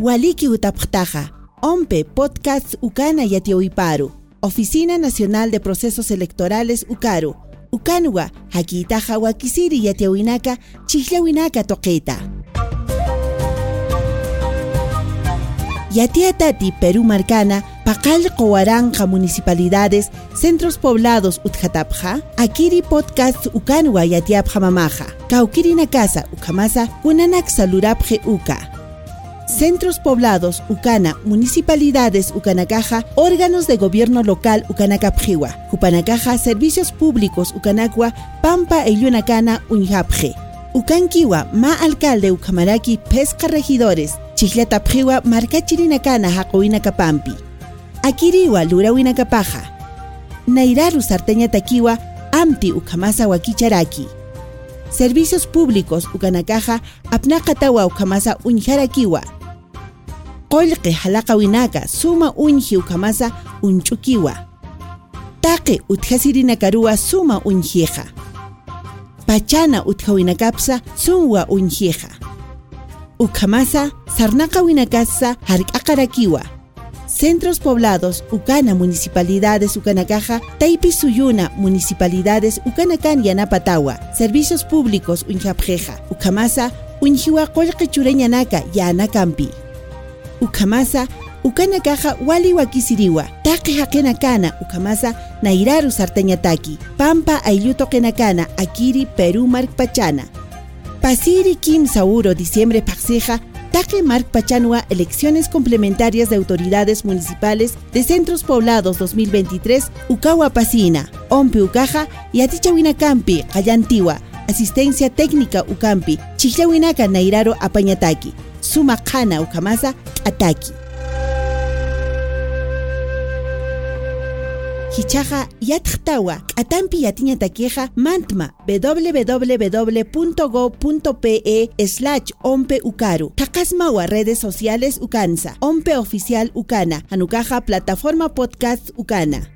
Waliki utapjtaja, Ompe Podcast Ukana Yatioiparu, Oficina Nacional de Procesos Electorales Ukaru, Ukanua, Hakitaja Wakisiri Yatiawinaka, Chihlawinaka Toqueta. Yatiatati Perú Marcana, Pacal Coaranja Municipalidades, Centros Poblados Utjatapja, Akiri Podcast Ukanwa Yatiapja Mamaja, Kaukiri Nakasa Ukamasa, Unanak Salurapje Uka. Centros poblados Ucana, municipalidades Ucanacaja, órganos de gobierno local Ucanacapjiwa, Upanakaja, servicios públicos Ucanacua, Pampa e Yunacana Uñjapje. Ucanquiwa, ma alcalde Ucamaraki, pesca regidores, Chiclatapjiwa, marcachirinacana Jacoinacapampi. Akiriwa, Lurawinakapaja. Nairaru Sarteña Taquiwa, Amti Ucamasa Wakicharaki. Servicios públicos Ucanacaja, Apnacatawa Ucamasa Qollqi halaqawinaka suma unji ukamasa unchukiwa. Taqi utjasirinakaruwa suma unjiqa. Pachana utjawinakapsa sunwa unjiqa. Ukamasa sarnaqawinakasa hark'aqarakiwa. Centros poblados Ucana Municipalidades Ucanacaja, Taipi Suyuna Municipalidades Ucanacan Yanapatawa, Servicios Públicos Unjapjeja, Ucamasa, Unjiwa Colque Chureñanaca Yanacampi. Ukamasa, Ukanakaja wali wakisiriwa, taqi hakenakana ukamasa nairaru sartañataki, pampa ayuto kenakana akiri Perú Pachana. Pasiri Kim Sauro diciembre paxeja, Taque Mark Pachanua Elecciones Complementarias de Autoridades Municipales de Centros Poblados 2023, Ukawa Pasina, Ompe Ucaja y Atichawina Campi, Cayantiwa, Asistencia Técnica Ucampi, Chihlawinaka Nairaro Apañataki, Sumakana Ukamasa, Ataki. Hichaja yatjtawa atampi yatiña taqueja mantma www.go.pe slash ompe ukaru. Takasmawa redes sociales ukansa. Ompe oficial ukana. Anukaja plataforma podcast ukana.